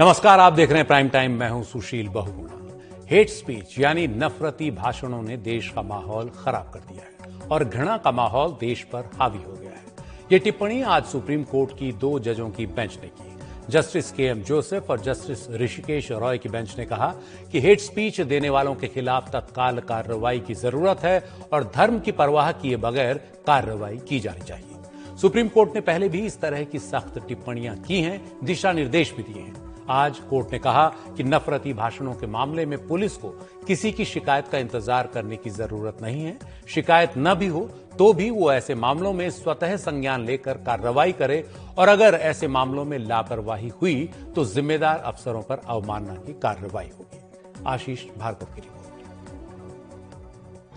नमस्कार, आप देख रहे हैं प्राइम टाइम मैं हूँ सुशील बहुगुणा। हेट स्पीच यानी नफरती भाषणों ने देश का माहौल खराब कर दिया है और घृणा का माहौल देश पर हावी हो गया है। ये टिप्पणी आज सुप्रीम कोर्ट की दो जजों की बेंच ने की। जस्टिस के एम जोसेफ और जस्टिस ऋषिकेश रॉय की बेंच ने कहा कि हेट स्पीच देने वालों के खिलाफ तत्काल कार्रवाई की ज़रूरत है और धर्म की परवाह किए बगैर कार्रवाई की जानी चाहिए। सुप्रीम कोर्ट ने पहले भी इस तरह की सख्त टिप्पणियाँ की हैं, दिशा निर्देश भी दिए हैं। आज कोर्ट ने कहा कि नफरती भाषणों के मामले में पुलिस को किसी की शिकायत का इंतज़ार करने की ज़रूरत नहीं है। शिकायत न भी हो तो भी वो ऐसे मामलों में स्वतः संज्ञान लेकर कार्रवाई करे और अगर ऐसे मामलों में लापरवाही हुई तो जिम्मेदार अफसरों पर अवमानना की कार्रवाई होगी। आशीष भार्गव की रिपोर्ट।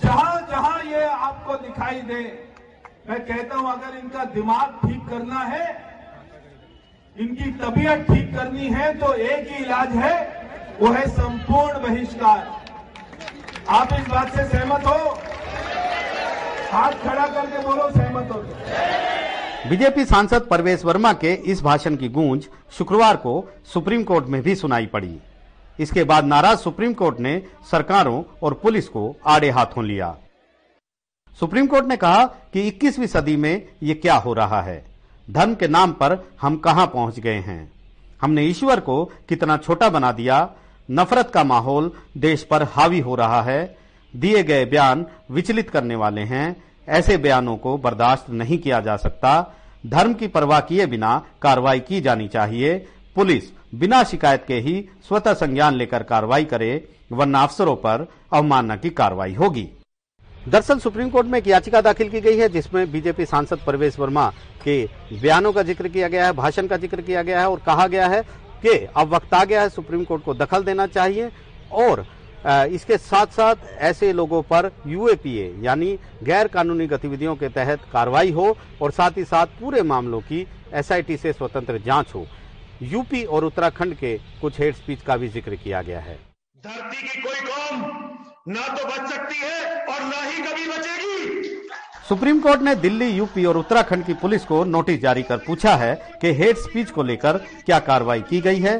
जहाँ जहाँ ये आपको दिखाई दे, मैं कहता हूँ, अगर इनका दिमाग ठीक करना है इनकी तबीयत ठीक करनी है तो एक ही इलाज है, वो है संपूर्ण बहिष्कार। आप इस बात से सहमत हो? हाथ खड़ा करके बोलो, सहमत हो। बीजेपी सांसद परवेश वर्मा के इस भाषण की गूंज शुक्रवार को सुप्रीम कोर्ट में भी सुनाई पड़ी। इसके बाद नाराज़ सुप्रीम कोर्ट ने सरकारों और पुलिस को आड़े हाथों लिया। सुप्रीम कोर्ट ने कहा कि 21वीं सदी में ये क्या हो रहा है। धर्म के नाम पर हम कहाँ पहुँच गए हैं? हमने ईश्वर को कितना छोटा बना दिया। नफरत का माहौल देश पर हावी हो रहा है। दिए गए बयान विचलित करने वाले हैं। ऐसे बयानों को बर्दाश्त नहीं किया जा सकता। धर्म की परवाह किए बिना कार्रवाई की जानी चाहिए। पुलिस बिना शिकायत के ही स्वतः संज्ञान लेकर कार्रवाई करे, वरना अफसरों पर अवमानना की कार्रवाई होगी। दरअसल सुप्रीम कोर्ट में एक याचिका दाखिल की गई है, जिसमें बीजेपी सांसद परवेश वर्मा के बयानों का ज़िक्र किया गया है, भाषण का ज़िक्र किया गया है और कहा गया है कि अब वक्त आ गया है सुप्रीम कोर्ट को दखल देना चाहिए और इसके साथ साथ ऐसे लोगों पर यूएपीए यानी गैर कानूनी गतिविधियों के तहत कार्रवाई हो और साथ ही साथ पूरे मामलों की एसआईटी से स्वतंत्र जाँच हो। यूपी और उत्तराखंड के कुछ हेड स्पीच का भी ज़िक्र किया गया है। धरती की कोई कौम ना तो बच सकती है और ना ही कभी बचेगी। सुप्रीम कोर्ट ने दिल्ली, यूपी और उत्तराखंड की पुलिस को नोटिस जारी कर पूछा है कि हेट स्पीच को लेकर क्या कार्रवाई की गई है।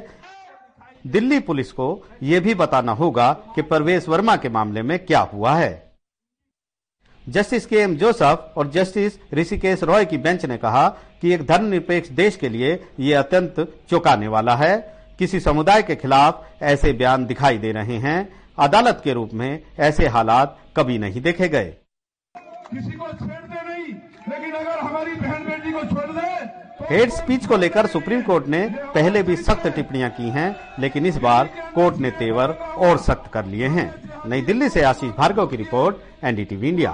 दिल्ली पुलिस को यह भी बताना होगा कि परवेश वर्मा के मामले में क्या हुआ है। जस्टिस के एम जोसफ और जस्टिस ऋषिकेश रॉय की बेंच ने कहा कि एक धर्मनिरपेक्ष देश के लिए ये अत्यंत चौंकाने वाला है। किसी समुदाय के खिलाफ ऐसे बयान दिखाई दे रहे हैं। अदालत के रूप में ऐसे हालात कभी नहीं देखे गए। किसी को छेड़ते नहीं लेकिन अगर हमारी बहन बेटी को छोड़ दे तो हेड स्पीच को लेकर सुप्रीम कोर्ट ने पहले भी सख्त टिप्पणियाँ की हैं लेकिन इस बार कोर्ट ने तेवर और सख्त कर लिए हैं। नई दिल्ली से आशीष भार्गव की रिपोर्ट एनडीटीवी इंडिया।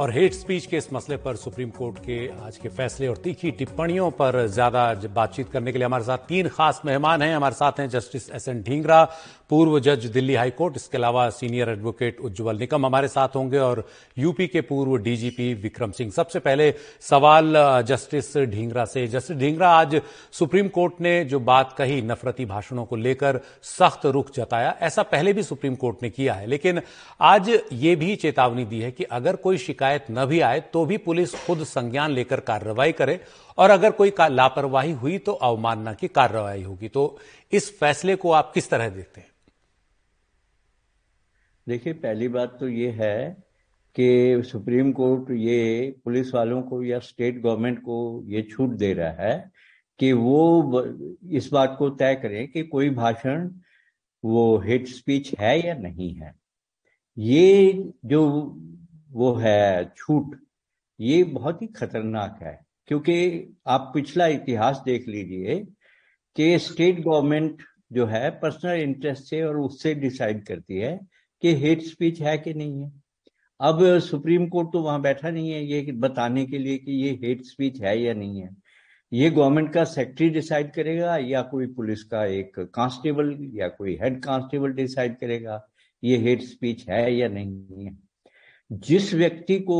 और हेट स्पीच के इस मसले पर सुप्रीम कोर्ट के आज के फैसले और तीखी टिप्पणियों पर ज़्यादा बातचीत करने के लिए हमारे साथ तीन खास मेहमान हैं। हमारे साथ हैं जस्टिस एस एन ढींगरा पूर्व जज दिल्ली हाई कोर्ट, इसके अलावा सीनियर एडवोकेट उज्जवल निकम हमारे साथ होंगे और यूपी के पूर्व डीजीपी विक्रम सिंह। सबसे पहले सवाल जस्टिस ढींगरा से। जस्टिस ढींगरा, आज सुप्रीम कोर्ट ने जो बात कही नफरती भाषणों को लेकर, सख्त रुख जताया। ऐसा पहले भी सुप्रीम कोर्ट ने किया है, लेकिन आज ये भी चेतावनी दी है कि अगर कोई शिकायत न भी आए तो भी पुलिस खुद संज्ञान लेकर कार्रवाई करे, और अगर कोई लापरवाही हुई तो अवमानना की कार्रवाई होगी। तो इस फैसले को आप किस तरह देखते हैं? देखिए, पहली बात तो ये है कि सुप्रीम कोर्ट ये पुलिस वालों को या स्टेट गवर्नमेंट को ये छूट दे रहा है कि वो इस बात को तय करें कि कोई भाषण, वो हेट स्पीच है या नहीं है। ये जो वो है छूट, ये बहुत ही खतरनाक है, क्योंकि आप पिछला इतिहास देख लीजिए कि स्टेट गवर्नमेंट जो है, पर्सनल इंटरेस्ट से और उससे डिसाइड करती है कि हेट स्पीच है कि नहीं है। अब सुप्रीम कोर्ट तो वहाँ बैठा नहीं है, ये बताने के लिए कि ये हेट स्पीच है या नहीं है। ये गवर्नमेंट का सेक्रेटरी डिसाइड करेगा या कोई पुलिस का एक कांस्टेबल या कोई हेड कांस्टेबल डिसाइड करेगा ये हेट स्पीच है या नहीं है। जिस व्यक्ति को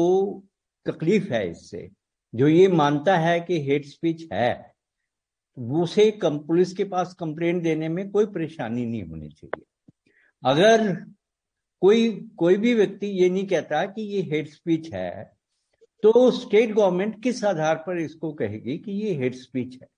तकलीफ़ है इससे, जो ये मानता है कि हेट स्पीच है, उसे पुलिस के पास कंप्लेंट देने में कोई परेशानी नहीं होनी चाहिए। अगर कोई कोई भी व्यक्ति ये नहीं कहता कि ये हेट स्पीच है तो स्टेट गवर्नमेंट किस आधार पर इसको कहेगी कि ये हेट स्पीच है?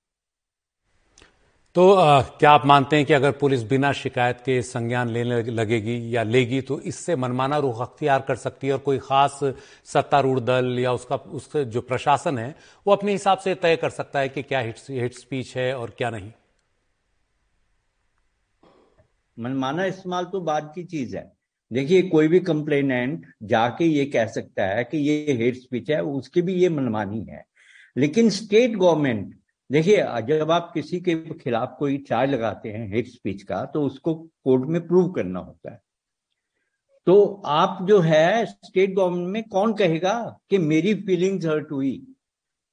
तो आ, क्या आप मानते हैं कि अगर पुलिस बिना शिकायत के संज्ञान लेने लगेगी या लेगी तो इससे मनमाना रुख अख्तियार कर सकती है और कोई खास सत्तारूढ़ दल या उसका उसका जो प्रशासन है वो अपने हिसाब से तय कर सकता है कि क्या हिट स्पीच है और क्या नहीं? मनमाना इस्तेमाल तो बाद की चीज़ है। देखिए, कोई भी कंप्लेनेंट जाके ये कह सकता है कि ये हेट स्पीच है, उसकी भी ये मनमानी है। लेकिन स्टेट गवर्नमेंट देखिए, जब आप किसी के खिलाफ कोई चार्ज लगाते हैं हेट स्पीच का तो उसको कोर्ट में प्रूव करना होता है। तो आप जो है स्टेट गवर्नमेंट में कौन कहेगा कि मेरी फीलिंग्स हर्ट हुई?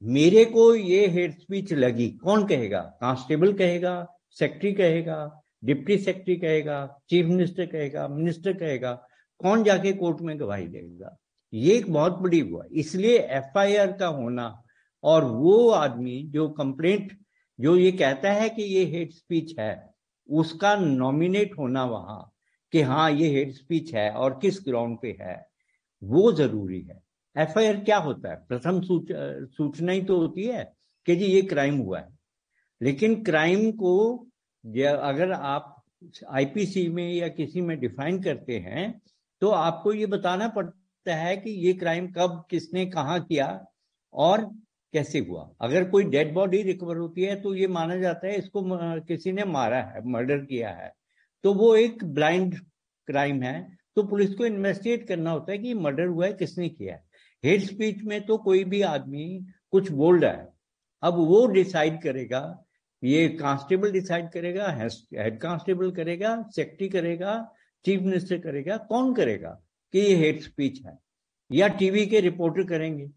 मेरे को ये हेट स्पीच लगी। कौन कहेगा? कांस्टेबल कहेगा? सेक्रेटरी कहेगा? डिप्टी सेक्रेटरी कहेगा चीफ मिनिस्टर कहेगा मिनिस्टर कहेगा कौन जाके कोर्ट में गवाही देगा? ये एक बहुत बड़ी हुआ इसलिए एफआईआर का होना और वो आदमी जो कंप्लेंट जो ये कहता है कि ये हेट स्पीच है उसका नॉमिनेट होना वहाँ कि हाँ ये हेट स्पीच है और किस ग्राउंड पे है वो ज़रूरी है। एफआईआर क्या होता है? प्रथम सूच, सूचना ही तो होती है कि जी ये क्राइम हुआ है। लेकिन क्राइम को अगर आप आईपीसी में या किसी में डिफाइन करते हैं तो आपको ये बताना पड़ता है कि ये क्राइम कब, किसने कहा किया और कैसे हुआ। अगर कोई डेड बॉडी रिकवर होती है तो ये माना जाता है इसको किसी ने मारा है मर्डर किया है। तो वो एक ब्लाइंड क्राइम है। तो पुलिस को इन्वेस्टिगेट करना होता है कि मर्डर हुआ है, किसने किया है। हेड स्पीच में तो कोई भी आदमी कुछ बोल रहा है। अब वो डिसाइड करेगा ये कांस्टेबल डिसाइड करेगा हेड कांस्टेबल करेगा, सेक्रेटरी करेगा, चीफ मिनिस्टर करेगा, कौन करेगा कि ये हेट स्पीच है? या टीवी के रिपोर्टर करेंगे,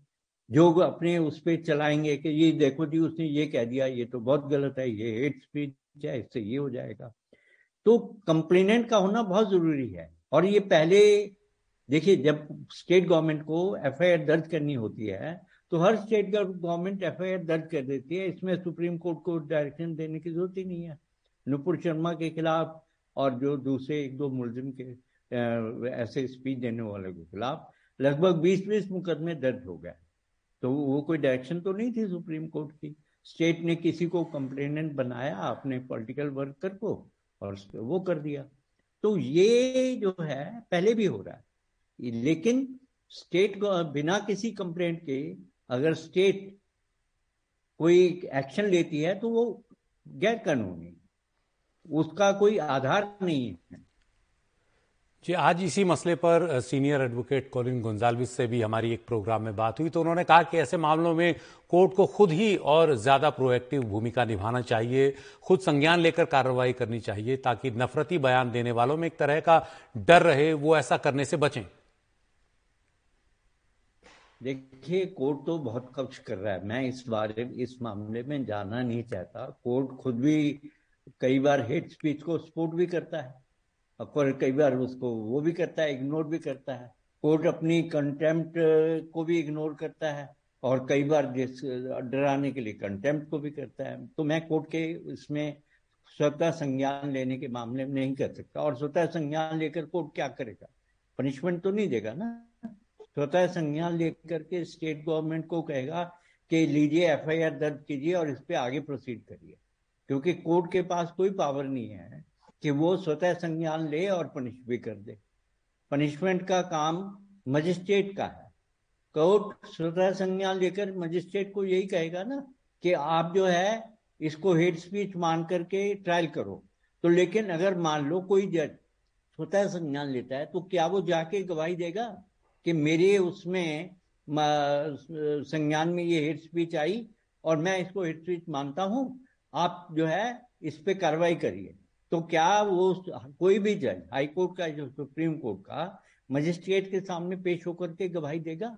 जो अपने उस पर चलाएँगे कि ये देखो जी, उसने ये कह दिया, ये तो बहुत गलत है, ये हेट स्पीच है, इससे ये हो जाएगा। तो कंप्लेनेंट का होना बहुत ज़रूरी है। और ये पहले, देखिए, जब स्टेट गवर्नमेंट को एफआईआर दर्ज करनी होती है तो हर स्टेट गवर्नमेंट एफ़ दर्ज कर देती है। इसमें सुप्रीम कोर्ट को डायरेक्शन देने की ज़रूरत ही नहीं है। नुपुर शर्मा के खिलाफ और जो दूसरे एक दो मुलजिम के ऐसे स्पीच देने वाले के खिलाफ लगभग बीस बीस मुकदमे दर्ज हो गए। तो वो कोई डायरेक्शन तो नहीं थी सुप्रीम कोर्ट की। स्टेट ने किसी को कंप्लेनेंट बनाया अपने पॉलिटिकल वर्कर को और वो कर दिया। तो ये जो है, पहले भी हो रहा है। लेकिन स्टेट को बिना किसी कंप्लेंट के अगर स्टेट कोई एक्शन लेती है तो वो गैर कानूनी, उसका कोई आधार नहीं है। जी, आज इसी मसले पर सीनियर एडवोकेट कॉलिन गुंजालविस से भी हमारी एक प्रोग्राम में बात हुई तो उन्होंने कहा कि ऐसे मामलों में कोर्ट को खुद ही और ज़्यादा प्रोएक्टिव भूमिका निभाना चाहिए, खुद संज्ञान लेकर कार्रवाई करनी चाहिए, ताकि नफरती बयान देने वालों में एक तरह का डर रहे, वो ऐसा करने से बचें। देखिए, कोर्ट तो बहुत कक्ष कर रहा है। मैं इस बारे, इस मामले में जाना नहीं चाहता। कोर्ट खुद भी कई बार हेट स्पीच को सपोर्ट भी करता है और कई बार उसको वो भी करता है, इग्नोर भी करता है। कोर्ट अपनी कंटेम्प्ट को भी इग्नोर करता है और कई बार डराने के लिए कंटेम्प्ट को भी करता है। तो मैं कोर्ट के इसमें स्वतः संज्ञान लेने के मामले में नहीं कर सकता। और स्वतः संज्ञान लेकर कोर्ट क्या करेगा? पनिशमेंट तो नहीं देगा ना? स्वतः संज्ञान लेकर के स्टेट गवर्नमेंट को कहेगा कि लीजिए एफआईआर दर्ज कीजिए और इस पर आगे प्रोसीड करिए। क्योंकि कोर्ट के पास कोई पावर नहीं है कि वो स्वतः संज्ञान ले और पनिश भी कर दे। पनिशमेंट का काम मजिस्ट्रेट का है। कोर्ट स्वतः संज्ञान लेकर मजिस्ट्रेट को यही कहेगा ना कि आप जो है इसको हेड स्पीच मान करके ट्रायल करो। तो लेकिन अगर मान लो कोई जज स्वतः संज्ञान लेता है तो क्या वो जाके गवाही देगा? कि मेरे उसमें संज्ञान में ये हेड स्पीच आई और मैं इसको हेड स्पीच मानता हूँ, आप जो है इस पे कार्रवाई करिए। तो क्या वो कोई भी जज, हाई कोर्ट का, जो सुप्रीम कोर्ट का, मजिस्ट्रेट के सामने पेश होकर के गवाही देगा?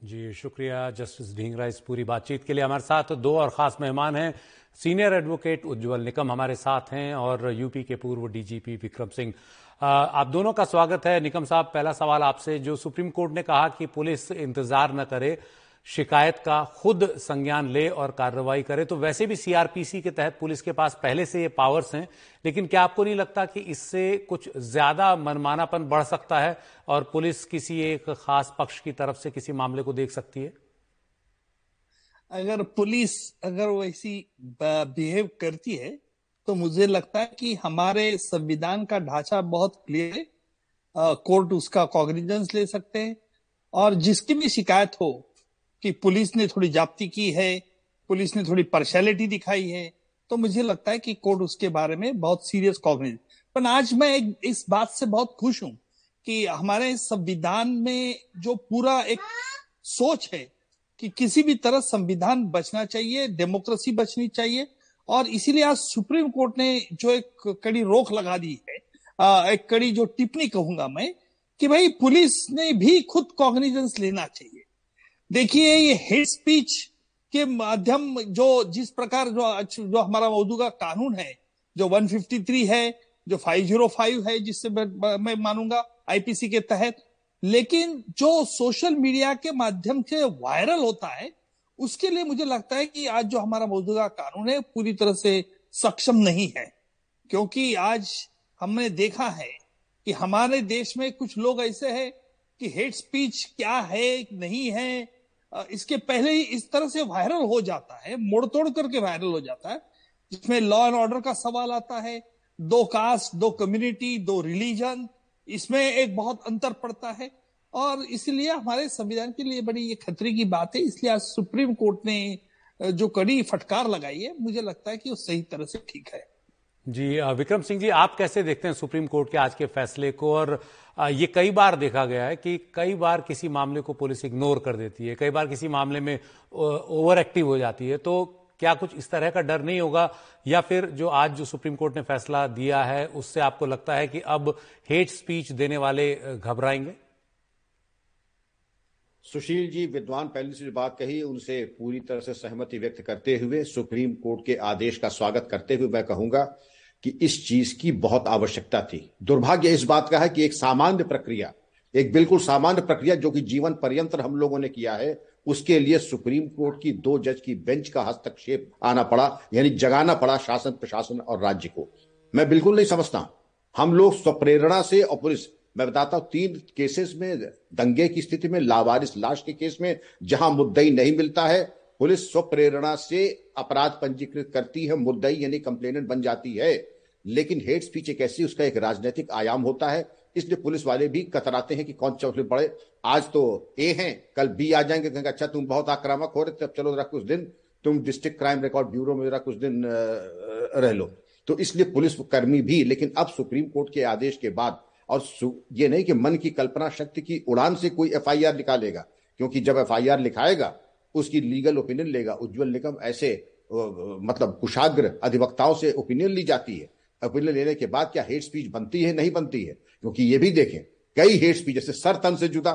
जी, शुक्रिया जस्टिस ढींगरा इस पूरी बातचीत के लिए। हमारे साथ दो और खास मेहमान हैं। सीनियर एडवोकेट उज्जवल निकम हमारे साथ हैं और यूपी के पूर्व डीजीपी विक्रम सिंह। आप दोनों का स्वागत है। निकम साहब, पहला सवाल आपसे, जो सुप्रीम कोर्ट ने कहा कि पुलिस इंतज़ार न करे, शिकायत का खुद संज्ञान ले और कार्रवाई करे। तो वैसे भी सीआरपीसी के तहत पुलिस के पास पहले से ये पावर्स हैं, लेकिन क्या आपको नहीं लगता कि इससे कुछ ज़्यादा मनमानापन बढ़ सकता है और पुलिस किसी एक खास पक्ष की तरफ़ से किसी मामले को देख सकती है? अगर पुलिस अगर वैसी बिहेव करती है तो मुझे लगता है कि हमारे संविधान का ढांचा बहुत क्लियर है। कोर्ट उसका कॉग्निजेंस ले सकते हैं। और जिसकी भी शिकायत हो कि पुलिस ने थोड़ी जाप्ती की है, पुलिस ने थोड़ी पर्शैलिटी दिखाई है तो मुझे लगता है कि कोर्ट उसके बारे में बहुत सीरियस कॉग्निज पर आज मैं एक, इस बात से बहुत खुश हूँ कि हमारे संविधान में जो पूरा एक सोच है कि किसी भी तरह संविधान बचना चाहिए डेमोक्रेसी बचनी चाहिए और इसीलिए आज सुप्रीम कोर्ट ने जो एक कड़ी रोक लगा दी है एक कड़ी जो टिप्पणी कहूँगा मैं, कि भाई पुलिस ने भी खुद कॉग्निजेंस लेना चाहिए। देखिए, ये हेट स्पीच के माध्यम जो जिस प्रकार जो जो हमारा मौजूदा कानून है, जो 153 है, जो 505 है, जिससे मैं मानूँगा आईपीसी के तहत, लेकिन जो सोशल मीडिया के माध्यम से वायरल होता है उसके लिए मुझे लगता है कि आज जो हमारा मौजूदा कानून है, पूरी तरह से सक्षम नहीं है। क्योंकि आज हमने देखा है कि हमारे देश में कुछ लोग ऐसे हैं कि हेट स्पीच क्या है, नहीं है इसके पहले ही इस तरह से वायरल हो जाता है मोड़ तोड़ करके वायरल हो जाता है, जिसमें लॉ एंड ऑर्डर का सवाल आता है, दो कास्ट दो कम्युनिटी दो रिलीजन इसमें एक बहुत अंतर पड़ता है। और इसलिए हमारे संविधान के लिए बड़ी ये खतरे की बात है। इसलिए आज सुप्रीम कोर्ट ने जो कड़ी फटकार लगाई है, मुझे लगता है कि वो सही तरह से ठीक है। जी विक्रम सिंह जी, आप कैसे देखते हैं सुप्रीम कोर्ट के आज के फैसले को? और ये कई बार देखा गया है कि कई बार किसी मामले को पुलिस इग्नोर कर देती है। कई बार किसी मामले में ओवर एक्टिव हो जाती है। तो क्या कुछ इस तरह का डर नहीं होगा? या फिर जो आज जो सुप्रीम कोर्ट ने फैसला दिया है, उससे आपको लगता है कि अब हेट स्पीच देने वाले घबराएँगे? सुशील जी, विद्वान पहले से जो बात कही, उनसे पूरी तरह से सहमति व्यक्त करते हुए सुप्रीम कोर्ट के आदेश का स्वागत करते हुए मैं कहूँगा कि इस चीज़ की बहुत आवश्यकता थी। दुर्भाग्य इस बात का है कि एक सामान्य प्रक्रिया, एक बिल्कुल सामान्य प्रक्रिया जो कि जीवन पर्यंत हम लोगों ने किया है, उसके लिए सुप्रीम कोर्ट की दो जज की बेंच का हस्तक्षेप आना पड़ा, यानी जगाना पड़ा शासन, प्रशासन और राज्य को। मैं बिल्कुल नहीं समझता। हम लोग स्वप्रेरणा से और पुलिस मैं बताता हूँ, तीन केसेस में, दंगे की स्थिति में, लावारिस, लाश के केस में, जहाँ मुद्दई नहीं मिलता है, पुलिस स्वप्रेरणा से अपराध पंजीकृत करती है, मुद्दई यानी कंप्लेनेंट बन जाती है। लेकिन हेट स्पीच एक ऐसी उसका एक राजनीतिक आयाम होता है। इसलिए पुलिस वाले भी कतराते हैं कि कौन चौथे पड़े। आज तो ए हैं, कल बी आ जाएँगे, कहेंगे अच्छा तुम बहुत आक्रामक हो रहे थे, अब चलो जरा कुछ दिन, तुम डिस्ट्रिक्ट क्राइम रिकॉर्ड ब्यूरो में जरा कुछ दिन रह लो। तो इसलिए पुलिस कर्मी भी, लेकिन अब सुप्रीम कोर्ट के आदेश के बाद और ये नहीं कि मन की कल्पना शक्ति की उड़ान से कोई एफआईआर निकालेगा, क्योंकि जब एफआईआर लिखाएगा, उसकी लीगल ओपिनियन लेगा। उज्जवल निगम ऐसे मतलब कुशाग्र अधिवक्ताओं से ओपिनियन ली जाती है। ओपिनियन लेने के बाद क्या हेट स्पीच बनती है, नहीं बनती है? क्योंकि ये भी देखें, कई हेट स्पीच जैसे सर तन से जुदा,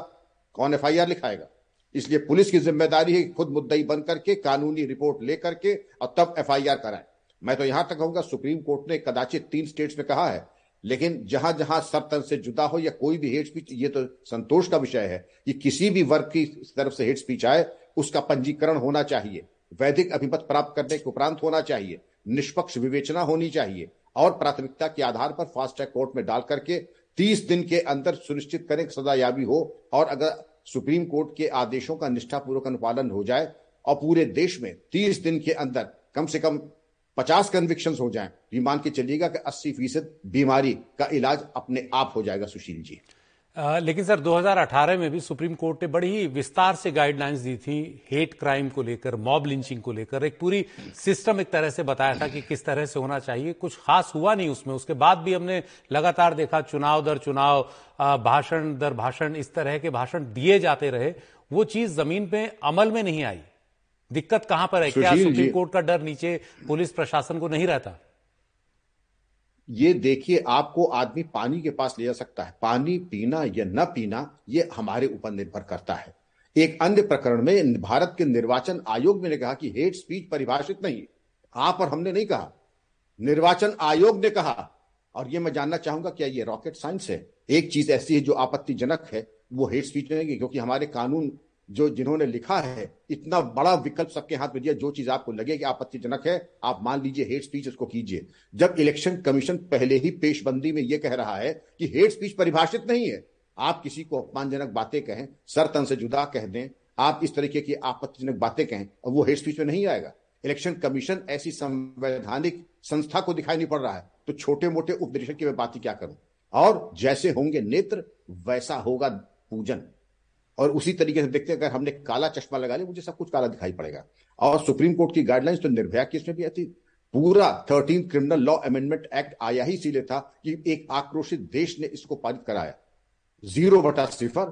कौन एफआईआर लिखाएगा? इसलिए पुलिस की ज़िम्मेदारी है खुद मुद्दई बन करके, कानूनी रिपोर्ट लेकर के और तब एफ़ कराए। मैं तो यहाँ तक कहूँगा, सुप्रीम कोर्ट ने कदाचित तीन स्टेट्स में कहा है लेकिन जहाँ जहाँ सब तन से जुदा हो या कोई भी हेट स्पीच ये तो संतोष का विषय है कि किसी भी वर्ग की तरफ़ से हेट स्पीच आए, उसका पंजीकरण होना चाहिए। वैधिक अभिमत प्राप्त करने के उपरांत होना चाहिए। निष्पक्ष विवेचना होनी चाहिए और प्राथमिकता के आधार पर फास्ट ट्रैक कोर्ट में डाल करके तीस दिन के अंदर सुनिश्चित करें कि सजायाबी हो और अगर सुप्रीम कोर्ट के आदेशों का निष्ठापूर्वक अनुपालन हो जाए और पूरे देश में तीस दिन के अंदर कम से कम पचास कन्विक्शन हो जाए मान के चलिएगा कि अस्सी फ़ीसद बीमारी का इलाज अपने आप हो जाएगा सुशील जी। आ, लेकिन सर 2018 में भी सुप्रीम कोर्ट ने बड़ी ही विस्तार से गाइडलाइंस दी थी हेट क्राइम को लेकर मॉब लिंचिंग को लेकर। एक पूरी सिस्टम एक तरह से बताया था कि किस तरह से होना चाहिए कुछ खास हुआ नहीं उसमें। उसके बाद भी हमने लगातार देखा चुनाव दर चुनाव भाषण दर भाषण इस तरह के भाषण दिए जाते रहे। वो चीज़ ज़मीन पे अमल में नहीं आई। दिक्कत कहाँ पर है? क्या सुप्रीम कोर्ट का डर नीचे पुलिस प्रशासन को नहीं रहता? ये देखिए आपको आदमी पानी के पास ले जा सकता है। पानी पीना या न पीना ये हमारे ऊपर निर्भर करता है। एक अन्य प्रकरण में भारत के निर्वाचन आयोग ने कहा कि हेट स्पीच परिभाषित नहीं। आप और हमने नहीं कहा। निर्वाचन आयोग ने कहा। और ये मैं जानना चाहूँगा क्या ये रॉकेट साइंस है? एक चीज़ ऐसी है जो आपत्तिजनक है वो हेट स्पीच नहीं क्योंकि हमारे कानून जो जिन्होंने लिखा है, इतना बड़ा विकल्प सबके हाथ में दिया, जो चीज़ आपको लगे कि आपत्तिजनक है, आप मान लीजिए हेट स्पीच उसको कीजिए। जब इलेक्शन कमीशन पहले ही पेशबंदी में यह कह रहा है कि हेट स्पीच परिभाषित नहीं है, आप किसी को अपमानजनक बातें कहें, सर तन से जुदा कह दें, आप इस तरीके की आपत्तिजनक बातें कहें, और वो हेट स्पीच में नहीं आएगा। इलेक्शन कमीशन ऐसी संवैधानिक संस्था को दिखाई नहीं पड़ रहा है तो छोटे मोटे उपनिरीक्षक की मैं बात क्या करूँ? और जैसे होंगे नेत्र, वैसा होगा पूजन। और उसी तरीके से देखते अगर हमने काला चश्मा लगा लिया, मुझे सब कुछ काला दिखाई पड़ेगा। और सुप्रीम कोर्ट की गाइडलाइंस तो निर्भया केस में भी आती। पूरा thirteen criminal law amendment act आया ही इसीलिए था कि एक आक्रोशित देश ने इसको पारित कराया। ज़ीरो बटा सिफर,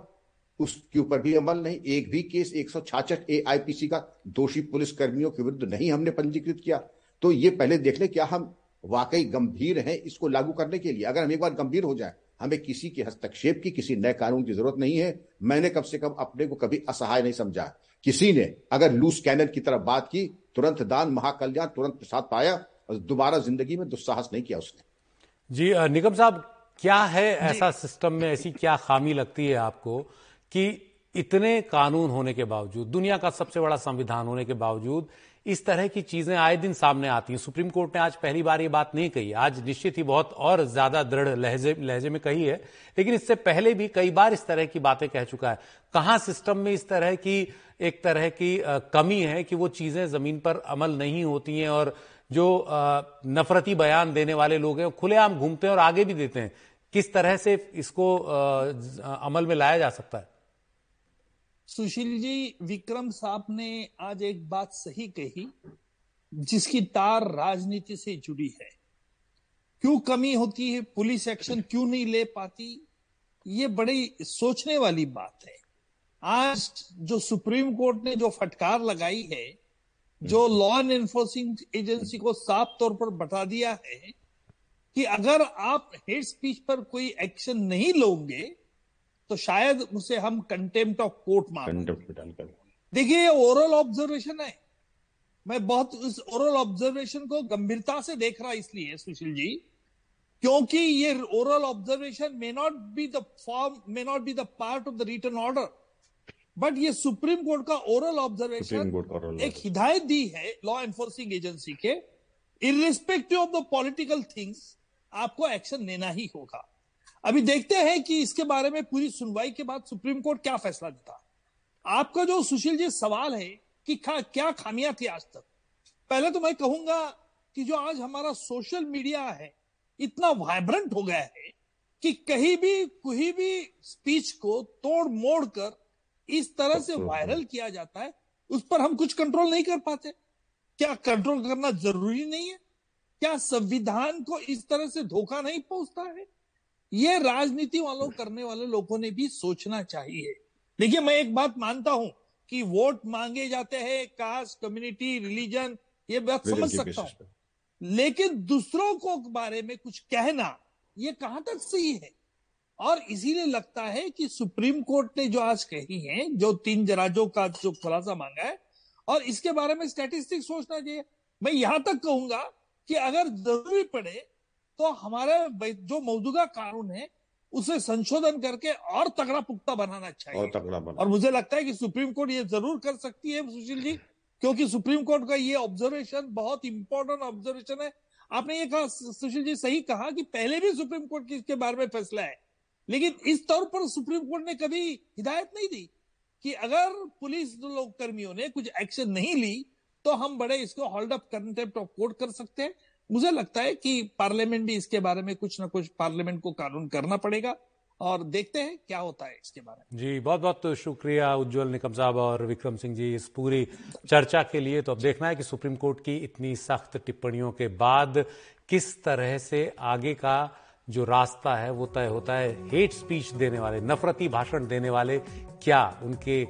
उसके ऊपर भी अमल नहीं, एक भी केस, एक सौ छाछठ ए आईपीसी का दोषी पुलिस कर्मियों के विरुद्ध नहीं हमने पंजीकृत किया। तो ये पहले देख ले क्या हम वाकई गंभीर हैं इसको लागू करने के लिए। अगर हम एक बार गंभीर हो जाए हमें किसी के हस्तक्षेप की किसी नए कानून की ज़रूरत नहीं है। मैंने कम से कम अपने को कभी असहाय नहीं समझा। किसी ने अगर लूस कैनन की तरफ़ बात की तुरंत दान महाकल्याण तुरंत प्रसाद पाया और दोबारा ज़िंदगी में दुस्साहस नहीं किया उसने। जी निगम साहब क्या है ऐसा सिस्टम में ऐसी क्या खामी लगती है आपको कि इतने कानून होने के बावजूद दुनिया का सबसे बड़ा संविधान होने के बावजूद इस तरह की चीज़ें आए दिन सामने आती हैं। सुप्रीम कोर्ट ने आज पहली बार ये बात नहीं कही। आज निश्चित ही बहुत और ज़्यादा दृढ़ लहजे लहजे में कही है। लेकिन इससे पहले भी कई बार इस तरह की बातें कह चुका है। कहाँ सिस्टम में इस तरह की, एक तरह की कमी है कि वो चीज़ें ज़मीन पर अमल नहीं होती हैं और जो नफरती बयान देने वाले लोग हैं खुलेआम घूमते हैं और आगे भी देते हैं। किस तरह से इसको अमल में लाया जा सकता है? सुशील जी विक्रम साहब ने आज एक बात सही कही जिसकी तार राजनीति से जुड़ी है। क्यों कमी होती है? पुलिस एक्शन क्यों नहीं ले पाती? ये बड़ी सोचने वाली बात है। आज जो सुप्रीम कोर्ट ने जो फटकार लगाई है जो लॉ एनफोर्सिंग एजेंसी को साफ़ तौर पर बता दिया है कि अगर आप हेट स्पीच पर कोई एक्शन नहीं लोगे तो शायद उसे हम कंटेम्प्ट ऑफ़ कोर्ट मान देखिए ये ओरल ऑब्जर्वेशन है। मैं बहुत इस ओरल ऑब्जर्वेशन को गंभीरता से देख रहा इसलिए सुशील जी क्योंकि ये oral observation may not be the form may not be the part of the written order but ये सुप्रीम कोर्ट का ओरल ऑब्जर्वेशन एक हिदायत दी है लॉ एनफोर्सिंग एजेंसी के irrespective of the political things आपको एक्शन लेना ही होगा। अभी देखते हैं कि इसके बारे में पूरी सुनवाई के बाद सुप्रीम कोर्ट क्या फैसला देता। आपका जो सुशील जी सवाल है कि खा, क्या खामियाँ थी आज तक? पहले तो मैं कहूँगा कि जो आज हमारा सोशल मीडिया है इतना वाइब्रेंट हो गया है कि कहीं भी कोई भी स्पीच को तोड़ मोड़ कर इस तरह से वायरल किया जाता है उस पर हम कुछ कंट्रोल नहीं कर पाते। क्या कंट्रोल करना ज़रूरी नहीं है? क्या संविधान को इस तरह से धोखा नहीं पहुँचता है? ये राजनीति वालों करने वाले लोगों ने भी सोचना चाहिए। देखिए मैं एक बात मानता हूँ कि वोट मांगे जाते हैं कास्ट कम्युनिटी रिलीजन ये बात समझ सकता हूँ। लेकिन दूसरों को बारे में कुछ कहना ये कहाँ तक सही है? और इसीलिए लगता है कि सुप्रीम कोर्ट ने जो आज कही है जो तीन जराजों का जो खुलासा मांगा है और इसके बारे में स्टैटिस्टिक्स सोचना चाहिए। मैं यहाँ तक कहूँगा कि अगर ज़रूरी पड़े तो हमारे जो मौजूदा कानून है उसे संशोधन करके और तगड़ा पुख्ता बनाना चाहिए। और तगड़ा बना और मुझे लगता है कि सुप्रीम कोर्ट ये ज़रूर कर सकती है सुशील जी क्योंकि सुप्रीम कोर्ट का ये ऑब्जर्वेशन बहुत इंपॉर्टेंट ऑब्जर्वेशन है। आपने ये कहा सुशील जी सही कहा कि पहले भी सुप्रीम कोर्ट की इसके बारे में फैसला है। लेकिन इस तौर पर सुप्रीम कोर्ट ने कभी हिदायत नहीं दी कि अगर पुलिस लोग कर्मियों ने कुछ एक्शन नहीं ली तो हम बड़े इसको hold up contempt of court कर सकते हैं। मुझे लगता है कि पार्लियामेंट भी इसके बारे में कुछ ना कुछ पार्लियामेंट को कानून करना पड़ेगा और देखते हैं क्या होता है इसके बारे में। जी बहुत बहुत शुक्रिया उज्जवल निकम साहब और विक्रम सिंह जी इस पूरी चर्चा के लिए। तो अब देखना है कि सुप्रीम कोर्ट की इतनी सख्त टिप्पणियों के बाद किस तरह से आगे का जो रास्ता है वो तय होता है। हेट स्पीच देने वाले, नफरती भाषण देने वाले क्या उनके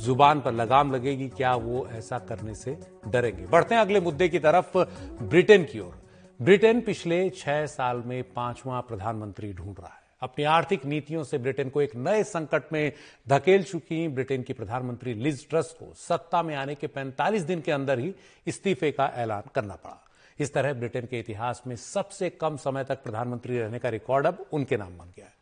ज़ुबान पर लगाम लगेगी, क्या वो ऐसा करने से डरेंगे? बढ़ते हैं अगले मुद्दे की तरफ़, ब्रिटेन की ओर। ब्रिटेन पिछले छह साल में पांचवा प्रधानमंत्री ढूंढ रहा है। अपनी आर्थिक नीतियों से ब्रिटेन को एक नए संकट में धकेल चुकी ब्रिटेन की प्रधानमंत्री लिज ट्रस्ट को सत्ता में आने के 45 दिन के अंदर ही इस्तीफे का ऐलान करना पड़ा। इस तरह ब्रिटेन के इतिहास में सबसे कम समय तक प्रधानमंत्री रहने का रिकॉर्ड अब उनके नाम बन गया है।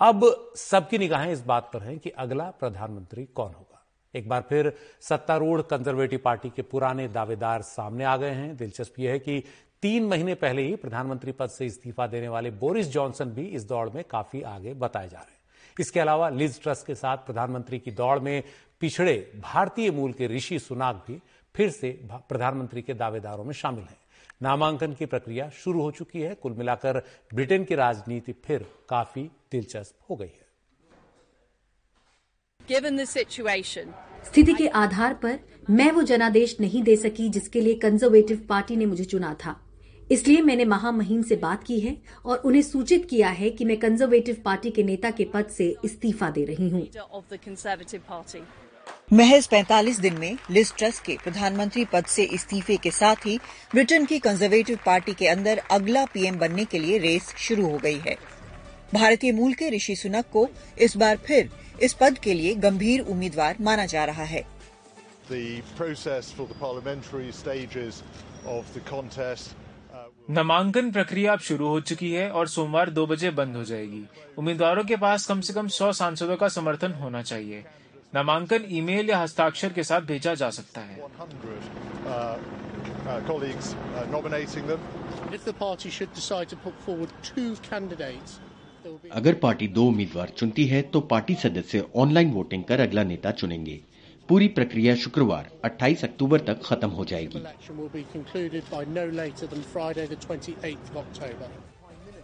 अब सबकी निगाहें इस बात पर हैं कि अगला प्रधानमंत्री कौन होगा। एक बार फिर सत्तारूढ़ कंजर्वेटिव पार्टी के पुराने दावेदार सामने आ गए हैं। दिलचस्प यह है कि तीन महीने पहले ही प्रधानमंत्री पद से इस्तीफा देने वाले बोरिस जॉनसन भी इस दौड़ में काफ़ी आगे बताए जा रहे हैं। इसके अलावा लिज ट्रस्ट के साथ प्रधानमंत्री की दौड़ में पिछड़े भारतीय मूल के ऋषि सुनाक भी फिर से प्रधानमंत्री के दावेदारों में शामिल हैं। नामांकन की प्रक्रिया शुरू हो चुकी है। कुल मिलाकर ब्रिटेन की राजनीति फिर काफ़ी दिलचस्प हो गई है। स्थिति के आधार पर मैं वो जनादेश नहीं दे सकी जिसके लिए कंजर्वेटिव पार्टी ने मुझे चुना था। इसलिए मैंने महामहिम से बात की है और उन्हें सूचित किया है कि मैं कंजर्वेटिव पार्टी के नेता के पद से इस्तीफा दे रही हूँ। महज 45 दिन में लिस्ट ट्रस के प्रधानमंत्री पद से इस्तीफे के साथ ही ब्रिटेन की कंजर्वेटिव पार्टी के अंदर अगला पीएम बनने के लिए रेस शुरू हो गई है। भारतीय मूल के ऋषि सुनक को इस बार फिर इस पद के लिए गंभीर उम्मीदवार माना जा रहा है। नामांकन प्रक्रिया अब शुरू हो चुकी है और सोमवार दो बजे बंद हो जाएगी। उम्मीदवारों के पास कम से कम सौ सांसदों का समर्थन होना चाहिए। नामांकन ईमेल या हस्ताक्षर के साथ भेजा जा सकता है। अगर पार्टी दो उम्मीदवार चुनती है तो पार्टी सदस्य ऑनलाइन वोटिंग कर अगला नेता चुनेंगे। पूरी प्रक्रिया शुक्रवार 28 अक्टूबर तक खत्म हो जाएगी।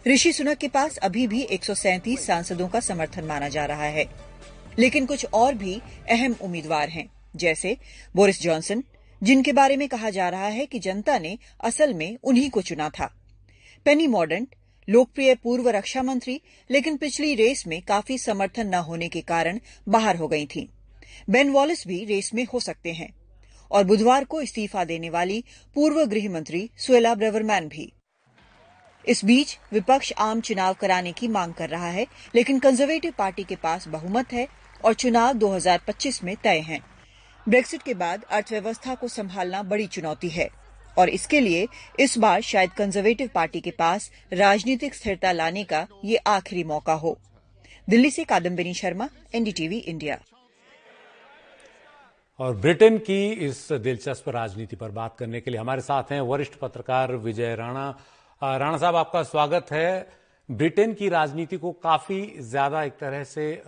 ऋषि सुनक के पास अभी भी एक सांसदों का समर्थन माना जा रहा है। लेकिन कुछ और भी अहम उम्मीदवार हैं जैसे बोरिस जॉनसन जिनके बारे में कहा जा रहा है कि जनता ने असल में उन्हीं को चुना था। पेनी मॉडर्न लोकप्रिय पूर्व रक्षा मंत्री लेकिन पिछली रेस में काफ़ी समर्थन न होने के कारण बाहर हो गई थी। बेन वॉलिस भी रेस में हो सकते हैं। और बुधवार को इस्तीफा देने वाली पूर्व गृह मंत्री सुएला ब्रेवरमैन भी। इस बीच विपक्ष आम चुनाव कराने की मांग कर रहा है, लेकिन कंजर्वेटिव पार्टी के पास बहुमत है और चुनाव 2025 में तय हैं। ब्रेक्सिट के बाद अर्थव्यवस्था को संभालना बड़ी चुनौती है। और इसके लिए इस बार शायद कंजर्वेटिव पार्टी के पास राजनीतिक स्थिरता लाने का ये आखिरी मौका हो। दिल्ली से कादम्बिनी शर्मा एनडीटीवी इंडिया और ब्रिटेन की इस दिलचस्प राजनीति पर बात करने के लिए हमारे साथ हैं वरिष्ठ पत्रकार विजय राणा। राणा साहब, आपका स्वागत है। ब्रिटेन की राजनीति को काफ़ी ज़्यादा एक तरह से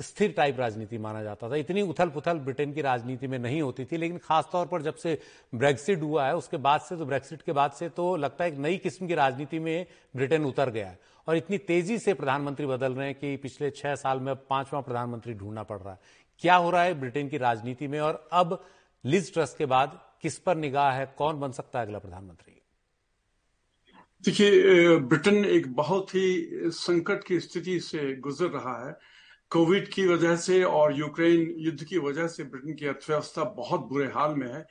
स्थिर टाइप राजनीति माना जाता था। इतनी उथल पुथल ब्रिटेन की राजनीति में नहीं होती थी, लेकिन खासतौर पर जब से ब्रेक्सिट हुआ है, उसके बाद से तो ब्रेक्सिट के बाद से तो लगता है एक नई किस्म की राजनीति में ब्रिटेन उतर गया है। और इतनी तेज़ी से प्रधानमंत्री बदल रहे हैं कि पिछले छह साल में अब पांचवा प्रधानमंत्री ढूंढना पड़ रहा है। क्या हो रहा है ब्रिटेन की राजनीति में? और अब लिज ट्रस्ट के बाद किस पर निगाह है? कौन बन सकता है अगला प्रधानमंत्री? देखिए ब्रिटेन एक बहुत ही संकट की स्थिति से गुजर रहा है। कोविड की वजह से और यूक्रेन युद्ध की वजह से ब्रिटेन की अर्थव्यवस्था बहुत बुरे हाल में है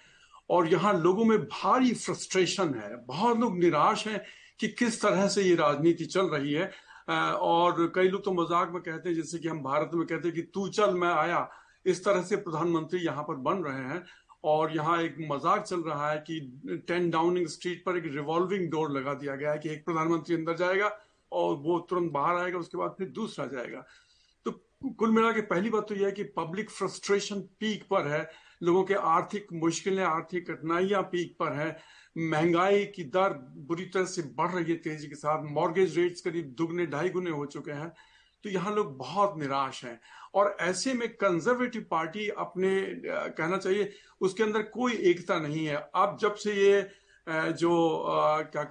और यहाँ लोगों में भारी फ्रस्ट्रेशन है। बहुत लोग निराश हैं कि किस तरह से ये राजनीति चल रही है। और कई लोग तो मज़ाक में कहते हैं, जैसे कि हम भारत में कहते हैं कि तू चल, मैं आया। इस तरह से प्रधानमंत्री यहाँ पर बन रहे हैं। और यहाँ एक मज़ाक चल रहा है कि टेन डाउनिंग स्ट्रीट पर एक रिवॉल्विंग डोर लगा दिया गया है कि एक प्रधानमंत्री अंदर जाएगा और वो तुरंत बाहर आएगा, उसके बाद फिर दूसरा जाएगा। तो कुल मिला के पहली बात तो यह है कि पब्लिक फ्रस्ट्रेशन पीक पर है, लोगों के आर्थिक मुश्किलें, आर्थिक कठिनाइयाँ पीक पर है। महँगाई की दर बुरी तरह से बढ़ रही है तेज़ी के साथ, मॉर्गेज रेट्स करीब दुगने, ढाई गुने हो चुके हैं। तो यहाँ लोग बहुत निराश हैं। और ऐसे में कंजर्वेटिव पार्टी अपने कहना चाहिए, उसके अंदर कोई एकता नहीं है। अब जब से ये जो क्या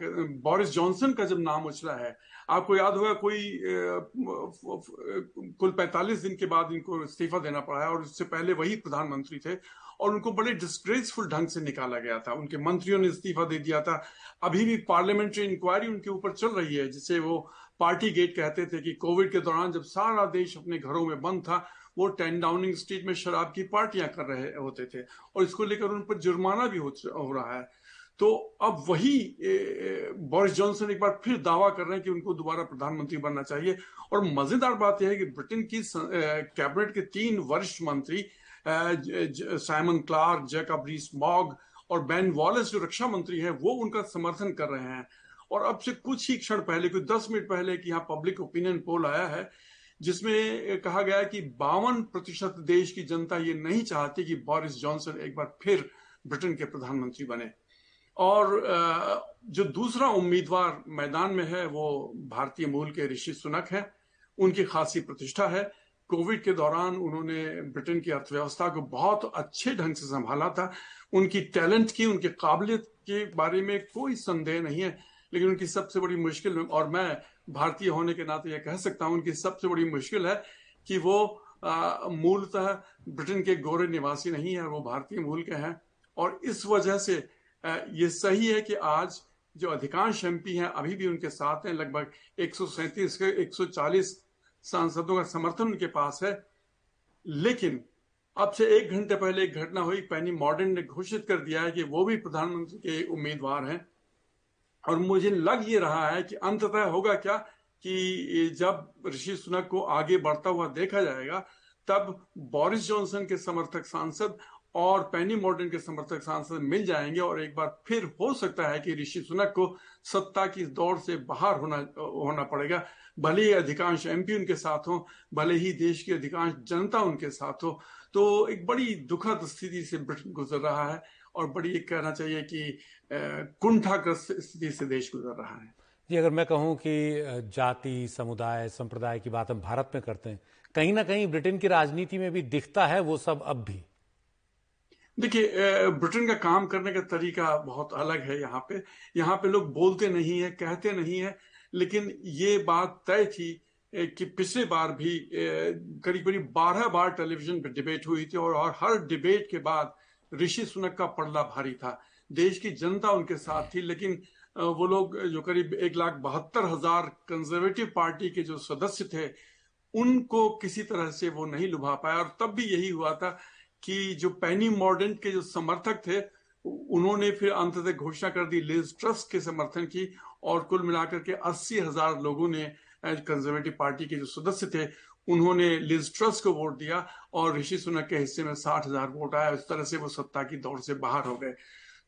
बोरिस जॉनसन का जब नाम उछला है, आपको याद होगा कोई कुल 45 दिन के बाद इनको इस्तीफा देना पड़ा है और उससे पहले वही प्रधानमंत्री थे और उनको बड़े डिस्ग्रेसफुल ढंग से निकाला गया था। उनके मंत्रियों ने इस्तीफा दे दिया था। अभी भी पार्लियामेंट्री इंक्वायरी उनके ऊपर चल रही है जिसे वो पार्टी गेट कहते थे कि कोविड के दौरान जब सारा देश अपने घरों में बंद था वो टेन डाउनिंग स्ट्रीट में शराब की पार्टियाँ कर रहे होते थे और इसको लेकर उन पर जुर्माना भी हो, रहा है। तो अब वही बोरिस जॉनसन एक बार फिर दावा कर रहे हैं कि उनको दोबारा प्रधानमंत्री बनना चाहिए। और मज़ेदार बात यह है कि ब्रिटेन की कैबिनेट के तीन वरिष्ठ मंत्री Simon Clarke Jacob Rees Mogg और बैन वॉलेस जो रक्षा मंत्री है वो उनका समर्थन कर रहे हैं। और अब से कुछ ही क्षण पहले, कुछ दस मिनट पहले कि यहाँ पब्लिक ओपिनियन पोल आया है, जिसमें कहा गया कि बावन प्रतिशत देश की जनता ये नहीं चाहती कि बोरिस जॉनसन एक बार फिर ब्रिटेन के प्रधानमंत्री बने। और जो दूसरा उम्मीदवार मैदान में है, वो भारतीय मूल के ऋषि सुनक है। उनकी खासी प्रतिष्ठा है। कोविड के दौरान उन्होंने ब्रिटेन की अर्थव्यवस्था को बहुत अच्छे ढंग से संभाला था। उनकी टैलेंट की, उनकी काबिलियत के बारे में कोई संदेह नहीं है। लेकिन उनकी सबसे बड़ी मुश्किल, और मैं भारतीय होने के नाते यह कह सकता हूँ, उनकी सबसे बड़ी मुश्किल है कि वो मूलतः ब्रिटेन के गोरे निवासी नहीं है, वो भारतीय मूल के हैं। और इस वजह से ये सही है कि आज जो अधिकांश एमपी हैं अभी भी उनके साथ हैं, लगभग एक के 140 सांसदों का समर्थन उनके पास है। लेकिन अब से एक घंटे पहले एक घटना हुई, पैनी मॉडर्न ने घोषित कर दिया है कि वो भी प्रधानमंत्री के उम्मीदवार हैं। और मुझे लग ये रहा है कि अंततः होगा क्या कि जब ऋषि सुनक को आगे बढ़ता हुआ देखा जाएगा, तब बोरिस जॉनसन के समर्थक सांसद और पेनी मॉडर्न के समर्थक सांसद मिल जाएँगे और एक बार फिर हो सकता है कि ऋषि सुनक को सत्ता की दौड़ से बाहर होना होना पड़ेगा। भले ही अधिकांश एमपी उनके साथ हो, भले ही देश की अधिकांश जनता उनके साथ हो तो एक बड़ी दुखद स्थिति से ब्रिटेन गुजर रहा है। और बड़ी एक कहना चाहिए कि कुंठाग्रस्त स्थिति से देश गुजर रहा है। जी अगर मैं कहूँ कि जाति समुदाय संप्रदाय की बात हम भारत में करते हैं कहीं ना कहीं ब्रिटेन की राजनीति में भी दिखता है वो सब अब भी। देखिए ब्रिटेन का काम करने का तरीका बहुत अलग है यहाँ पे। यहाँ पे लोग बोलते नहीं है कहते नहीं है लेकिन ये बात तय थी कि पिछले बार भी करीब करीब बारह बार टेलीविज़न पर डिबेट हुई थी और, और हर डिबेट के बाद ऋषि सुनक का पड़ला भारी था। देश की जनता उनके साथ थी, लेकिन वो लोग, जो करीब एक लाख बहत्तर हज़ार कंजर्वेटिव पार्टी के जो सदस्य थे, उनको किसी तरह से वो नहीं लुभा पाया। और तब भी यही हुआ था कि जो पैनी मॉडर्न के जो समर्थक थे, उन्होंने फिर अंततः घोषणा कर दी लिज ट्रस्ट के समर्थन की, और कुल मिलाकर के अस्सी हज़ार लोगों ने कंजर्वेटिव पार्टी के जो सदस्य थे उन्होंने लिज ट्रस्ट को वोट दिया और ऋषि सुनक के हिस्से में साठ हज़ार वोट आया उस तरह से वो सत्ता की दौड़ से बाहर हो गए।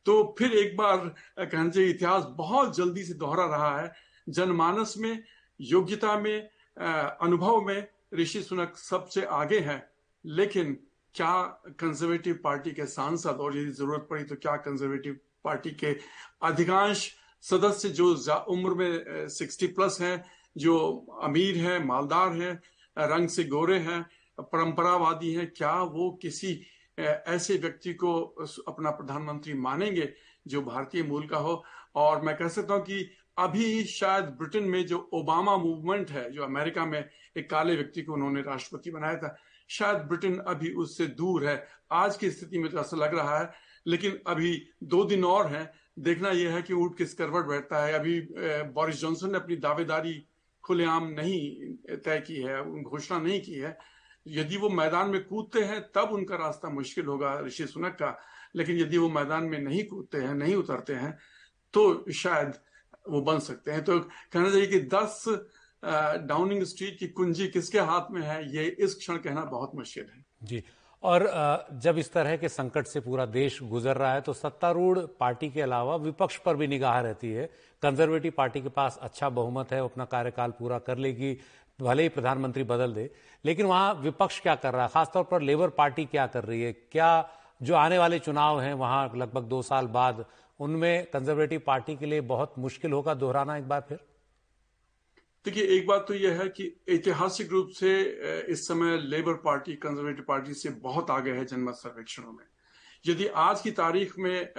तो फिर एक बार, कहना चाहिए इतिहास बहुत जल्दी से दोहरा रहा है। जनमानस में, योग्यता में अनुभव में ऋषि सुनक सबसे आगे हैं। लेकिन क्या कंजर्वेटिव पार्टी के सांसद, और यदि ज़रूरत पड़ी तो क्या कंजर्वेटिव पार्टी के अधिकांश सदस्य जो उम्र में सिक्सटी प्लस हैं, जो अमीर हैं, मालदार हैं रंग से गोरे हैं, परंपरावादी हैं, क्या वो किसी ऐसे व्यक्ति को अपना प्रधानमंत्री मानेंगे जो भारतीय मूल का हो? और मैं कह सकता हूँ कि अभी शायद ब्रिटेन में जो ओबामा मूवमेंट है, जो अमेरिका में एक काले व्यक्ति को उन्होंने राष्ट्रपति बनाया था, शायद ब्रिटेन अभी उससे दूर है। आज की स्थिति में तो ऐसा लग रहा है, लेकिन अभी दो दिन और हैं। देखना यह है कि ऊट किस करवट बैठता है। अभी बोरिस जॉनसन ने अपनी दावेदारी खुलेआम नहीं तय की है घोषणा नहीं की है। यदि वो मैदान में कूदते हैं, तब उनका रास्ता मुश्किल होगा, ऋषि सुनक का। लेकिन यदि वो मैदान में नहीं कूदते हैं, नहीं उतरते हैं तो शायद वो बन सकते हैं। तो कहना चाहिए कि दस डाउनिंग स्ट्रीट की कुंजी किसके हाथ में है, ये इस क्षण कहना बहुत मुश्किल है। जी। और जब इस तरह के संकट से पूरा देश गुजर रहा है तो सत्तारूढ़ पार्टी के अलावा विपक्ष पर भी निगाह रहती है। कंजर्वेटिव पार्टी के पास अच्छा बहुमत है अपना कार्यकाल पूरा कर लेगी, भले ही प्रधानमंत्री बदल दे। लेकिन वहाँ विपक्ष क्या कर रहा है? खासतौर पर लेबर पार्टी क्या कर रही है? क्या जो आने वाले चुनाव हैं, वहाँ लगभग दो साल बाद, उनमें कंजर्वेटिव पार्टी के लिए बहुत मुश्किल होगा? दोहराना एक बार फिर। देखिए, एक बात तो यह है कि ऐतिहासिक रूप से इस समय लेबर पार्टी, कंजर्वेटिव पार्टी से बहुत आगे है जनमत सर्वेक्षणों में। यदि आज की तारीख में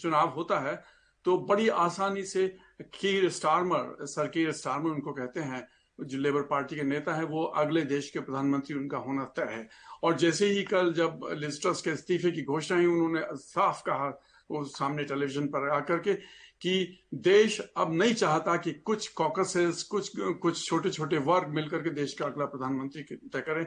चुनाव होता है तो बड़ी आसानी से Keir Starmer, Sir Keir Starmer उनको कहते हैं, जो लेबर पार्टी के नेता है, वो अगले देश के प्रधानमंत्री उनका होना तय है। और जैसे ही कल जब लिस्टर्स के इस्तीफे की घोषणा हुई उन्होंने साफ़ कहा, वो सामने टेलीविज़न पर आकर के कि देश अब नहीं चाहता कि कुछ कॉकसेस कुछ कुछ छोटे छोटे वर्ग मिलकर के देश का अगला प्रधानमंत्री तय करें।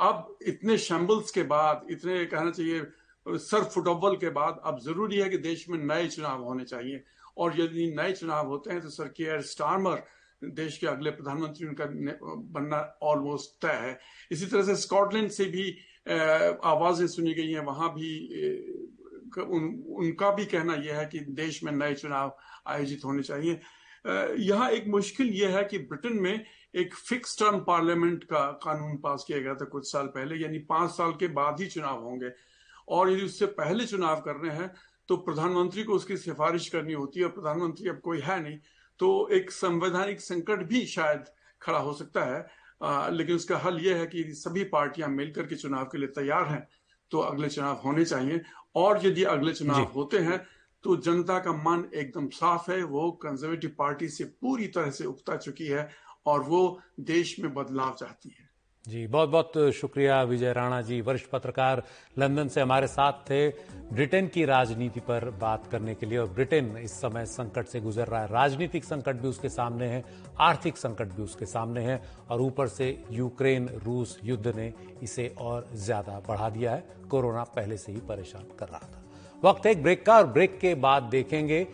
अब इतने शैम्बल्स के बाद, इतने कहना चाहिए, सर फुटबॉल के बाद अब ज़रूरी है कि देश में नए चुनाव होने चाहिए। और यदि नए चुनाव होते हैं तो सर के आर स्टार्मर देश के अगले प्रधानमंत्री उनका बनना ऑलमोस्ट तय है। इसी तरह से स्कॉटलैंड से भी आवाज़ें सुनी गई हैं, वहाँ भी उन, उनका भी कहना यह है कि देश में नए चुनाव आयोजित होने चाहिए। यहाँ एक मुश्किल यह है कि ब्रिटेन में एक फिक्स टर्म पार्लियामेंट का कानून पास किया गया था कुछ साल पहले यानी पाँच साल के बाद ही चुनाव होंगे। और यदि उससे पहले चुनाव करने हैं तो प्रधानमंत्री को उसकी सिफारिश करनी होती है और प्रधानमंत्री अब कोई है नहीं तो एक संवैधानिक संकट भी शायद खड़ा हो सकता है। आ, लेकिन उसका हल यह है कि सभी पार्टियाँ मिलकर के चुनाव के लिए तैयार हैं तो अगले चुनाव होने चाहिए। और यदि अगले चुनाव होते हैं तो जनता का मन एकदम साफ़ है। वो कंजर्वेटिव पार्टी से पूरी तरह से उगता चुकी है और वो देश में बदलाव चाहती है। जी बहुत बहुत शुक्रिया विजय राणा जी, वरिष्ठ पत्रकार लंदन से हमारे साथ थे। ब्रिटेन की राजनीति पर बात करने के लिए और ब्रिटेन इस समय संकट से गुजर रहा है। राजनीतिक संकट भी उसके सामने है, आर्थिक संकट भी उसके सामने है और ऊपर से यूक्रेन, रूस युद्ध ने इसे और ज़्यादा बढ़ा दिया है। कोरोना पहले से ही परेशान कर रहा था। वक्त एक ब्रेक का और ब्रेक के बाद देखेंगे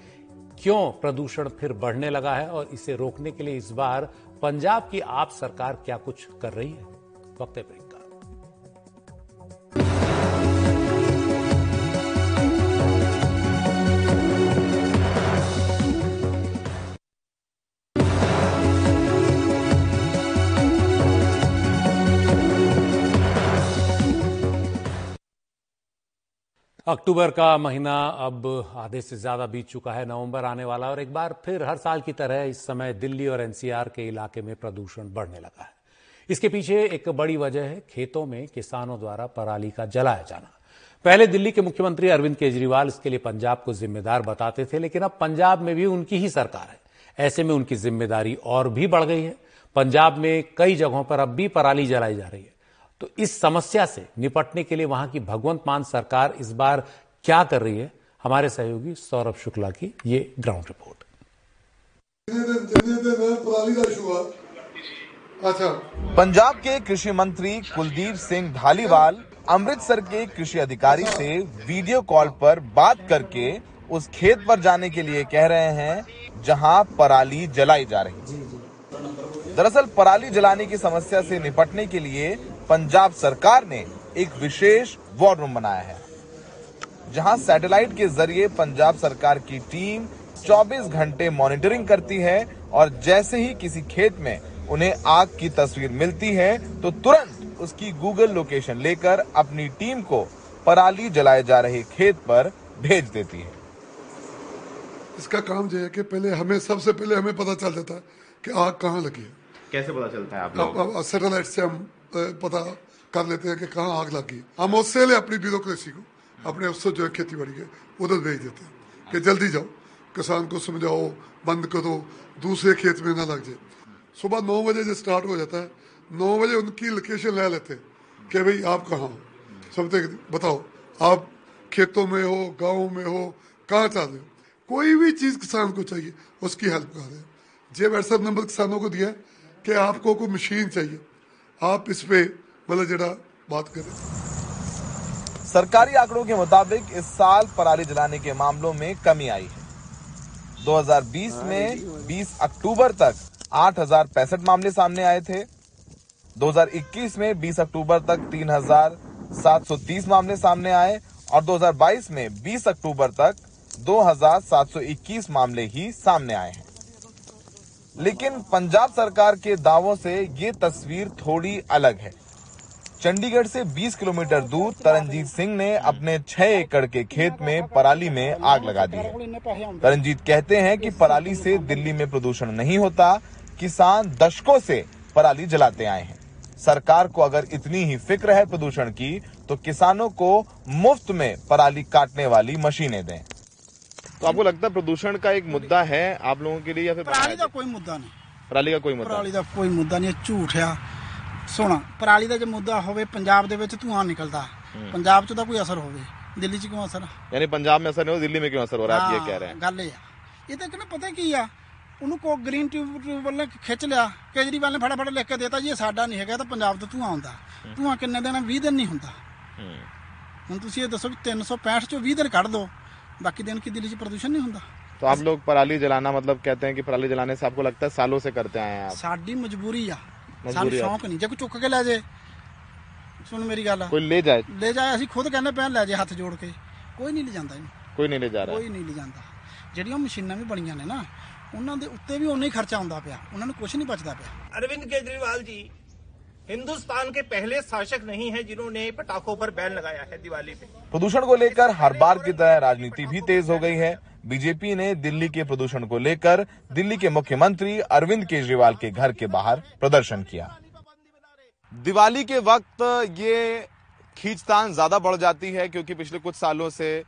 क्यों प्रदूषण फिर बढ़ने लगा है और इसे रोकने के लिए इस बार पंजाब की आप सरकार क्या कुछ कर रही है? वक्त ब्रेक का अक्टूबर का महीना अब आधे से ज़्यादा बीत चुका है, नवंबर आने वाला और एक बार फिर हर साल की तरह इस समय दिल्ली और एनसीआर के इलाके में प्रदूषण बढ़ने लगा है। इसके पीछे एक बड़ी वजह है, खेतों में किसानों द्वारा पराली का जलाया जाना। पहले दिल्ली के मुख्यमंत्री अरविंद केजरीवाल इसके लिए पंजाब को जिम्मेदार बताते थे, लेकिन अब पंजाब में भी उनकी ही सरकार है। ऐसे में उनकी ज़िम्मेदारी और भी बढ़ गई है। पंजाब में कई जगहों पर अब भी पराली जलाई जा रही है। तो इस समस्या से निपटने के लिए वहाँ की भगवंत मान सरकार इस बार क्या कर रही है? हमारे सहयोगी सौरभ शुक्ला की ये ग्राउंड रिपोर्ट। अच्छा पंजाब के कृषि मंत्री कुलदीप सिंह धालीवाल अमृतसर के कृषि अधिकारी से वीडियो कॉल पर बात करके उस खेत पर जाने के लिए कह रहे हैं, जहाँ पराली जलाई जा रही दरअसल, पराली जलाने की समस्या से निपटने के लिए पंजाब सरकार ने एक विशेष वॉर रूम बनाया है, जहाँ सैटेलाइट के ज़रिए पंजाब सरकार की टीम 24 घंटे मॉनिटरिंग करती है और जैसे ही किसी खेत में उन्हें आग की तस्वीर मिलती है तो तुरंत उसकी गूगल लोकेशन लेकर अपनी टीम को पराली जलाए जा रहे खेत पर भेज देती है। इसका काम जो है कि पहले हमें सबसे पहले हमें पता चल जाता है कि आग कहाँ लगी है। कैसे पता चलता है आप लोग सैटेलाइट से हम पता कर लेते हैं कि कहाँ आग लगी। हम उससे ले अपनी ब्यूरोक्रेसी को अपने अफसर जो है खेती बाड़ी के उधर भेज देते हैं कि जल्दी जाओ किसान को समझाओ बंद करो दूसरे खेत में ना लग जाए। सुबह नौ बजे से स्टार्ट हो जाता है। नौ बजे उनकी लोकेशन ले लेते हैं कि भाई आप कहाँ हो? समझते बताओ, आप खेतों में हो, गाँव में हो, कहाँ चाह रहे हो? कोई भी चीज़ किसान को चाहिए, उसकी हेल्प कर रहे हैं। जे व्हाट्सएप नंबर किसानों को दिया है कि आपको कोई मशीन चाहिए। आप इस पे मतलब जरा बात करें। सरकारी आंकड़ों के मुताबिक इस साल पराली जलाने के मामलों में कमी आई है। 2020 में 20 अक्टूबर तक आठ हज़ार पैंसठ मामले सामने आए थे। 2021 में 20 अक्टूबर तक 3,730 मामले सामने आए और 2022 में 20 अक्टूबर तक 2,721 मामले ही सामने आए हैं। लेकिन पंजाब सरकार के दावों से ये तस्वीर थोड़ी अलग है। चंडीगढ़ से 20 किलोमीटर दूर तरनजीत सिंह ने अपने छह एकड़ के खेत में पराली में आग लगा दी है। तरनजीत कहते हैं कि पराली से दिल्ली में प्रदूषण नहीं होता किसान दशकों से पराली जलाते आए हैं। सरकार को अगर इतनी ही फ़िक्र है प्रदूषण की तो किसानों को मुफ़्त में पराली काटने वाली मशीनें दें। तो आपको लगता है प्रदूषण का एक मुद्दा है आप लोगों के लिए या फिर पराली का कोई मुद्दा नहीं। पराली का कोई मुद्दा पराली का कोई मुद्दा नहीं झूठ है। ਸੁਣ ਪਰਾਲੀ ਦਾ ਜੇ ਮੁੱਦਾ ਹੋਵੇ ਪੰਜਾਬ ਦੇ ਵਿੱਚ ਧੂਆਂ ਨਿਕਲਦਾ ਪੰਜਾਬ 'ਚ ਤਾਂ ਕੋਈ ਅਸਰ ਹੋਵੇ ਦਿੱਲੀ 'ਚ ਕਿਉਂ ਅਸਰ यानी पंजाब में असर नहीं हो दिल्ली में क्यों असर हो रहा है आप ये कह रहे हैं ਗੱਲ ਇਹ ਆ ਇਹ ਤਾਂ ਕਿਹਨੂੰ ਪਤਾ ਕੀ ਆ ਉਹਨੂੰ ਕੋ ਗ੍ਰੀਨ ਟਿਊਬ ਟਿਊਬ ਵੱਲ ਖਿੱਚ ਲਿਆ ਕੇਜਰੀਵਾਲ ਨੇ ਫਟਾਫਟ ਲਿਖ ਕੇ ਦੇਤਾ ਜੀ ਇਹ ਸਾਡਾ ਨਹੀਂ ਹੈਗਾ ਇਹ ਤਾਂ ਪੰਜਾਬ ਤੋਂ ਧੂਆਂ ਆਉਂਦਾ ਧੂਆਂ ਕਿੰਨੇ ਦਿਨ 20 ਦਿਨ ਨਹੀਂ ਹੁੰਦਾ ਹੁਣ ਤੁਸੀਂ ਇਹ ਦੱਸੋ ਵੀ 365 ਚੋਂ 20 ਦਿਨ ਕੱਢ ਦੋ ਬਾਕੀ ਦਿਨ ਕੀ ਦਿੱਲੀ 'ਚ ਪ੍ਰਦੂਸ਼ਣ ਨਹੀਂ ਹੁੰਦਾ तो आप लोग पराली जलाना मतलब कहते हैं कि पराली जलाने से आपको लगता है सालों से करते आए हैं आप ਸਾਡੀ ਮਜਬੂਰੀ ਆ ਮਜਬੂਰੀ ਸਾਨੂੰ ਆ। ਸ਼ੌਂਕ ਨਹੀਂ ਜੇ ਕੋਈ ਚੁੱਕ ਕੇ ਲੈ ਜੇ ਸੁਣ ਮੇਰੀ ਗੱਲ कोई ले जाए ਲੈ ਜਾਏ ਅਸੀਂ ਖੁਦ ਕਹਿੰਦੇ ਪਏ ਲੈ ਜੇ ਹੱਥ ਜੋੜ ਕੇ ਕੋਈ ਨਹੀਂ ਲੈ ਜਾਂਦਾ ਇਹਨੂੰ कोई नहीं ले जा रहा ਕੋਈ ਨਹੀਂ ਲੈ ਜਾਂਦਾ ਜਿਹੜੀਆਂ ਮਸ਼ੀਨਾਂ ਵੀ ਬਣੀਆਂ ਨੇ ਨਾ ਉਹਨਾਂ ਦੇ ਉੱਤੇ ਵੀ ਉਨਾ ਹੀ ਖਰਚਾ ਆਉਂਦਾ ਪਿਆ ਉਹਨਾਂ ਨੂੰ ਕੁਝ ਨਹੀਂ ਬਚਦਾ ਪਿਆ अरविंद केजरीवाल जी हिंदुस्तान के पहले शासक नहीं है जिन्होंने पटाखों पर बैन लगाया है दिवाली पे प्रदूषण को लेकर हर बार की तरह राजनीति भी तेज हो गई है बीजेपी ने दिल्ली के प्रदूषण को लेकर दिल्ली के मुख्यमंत्री अरविंद केजरीवाल के घर के बाहर प्रदर्शन किया। दिवाली के वक्त ये खींचतान ज़्यादा बढ़ जाती है क्योंकि पिछले कुछ सालों से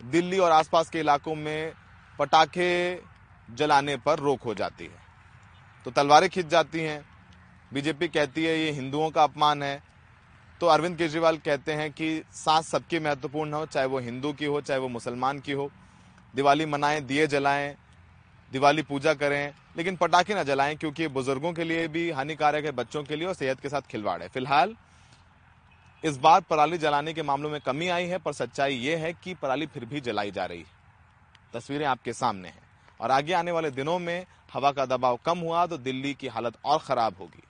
दिल्ली और आसपास के इलाकों में पटाखे जलाने पर रोक हो जाती है। तो तलवारें खींच जाती हैं। बीजेपी कहती है, ये हिंदुओं का अपमान है। तो अरविंद केजरीवाल कहते हैं कि सांस सबकी महत्वपूर्ण हो, चाहे वो हिंदू की हो, चाहे वो मुसलमान की हो। दिवाली मनाएँ, दिए जलाएँ, दिवाली पूजा करें, लेकिन पटाखे ना जलाएँ, क्योंकि ये बुज़ुर्गों के लिए भी हानिकारक है, बच्चों के लिए और सेहत के साथ खिलवाड़ है। फ़िलहाल, इस बार पराली जलाने के मामलों में कमी आई है, पर सच्चाई यह है कि पराली फिर भी जलाई जा रही है। तस्वीरें आपके सामने हैं। और आगे आने वाले दिनों में हवा का दबाव कम हुआ तो दिल्ली की हालत और खराब होगी।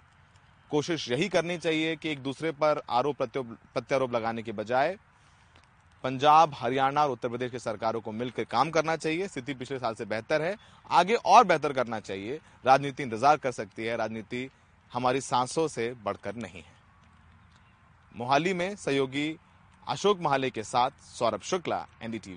कोशिश यही करनी चाहिए कि एक दूसरे पर आरोप प्रत्यारोप लगाने के बजाय पंजाब, हरियाणा और उत्तर प्रदेश की सरकारों को मिलकर काम करना चाहिए। स्थिति पिछले साल से बेहतर है। आगे और बेहतर करना चाहिए। राजनीति इंतज़ार कर सकती है। राजनीति हमारी सांसों से बढ़कर नहीं है। मोहाली में सहयोगी अशोक महाले के साथ सौरभ शुक्ला, एनडीटीवी।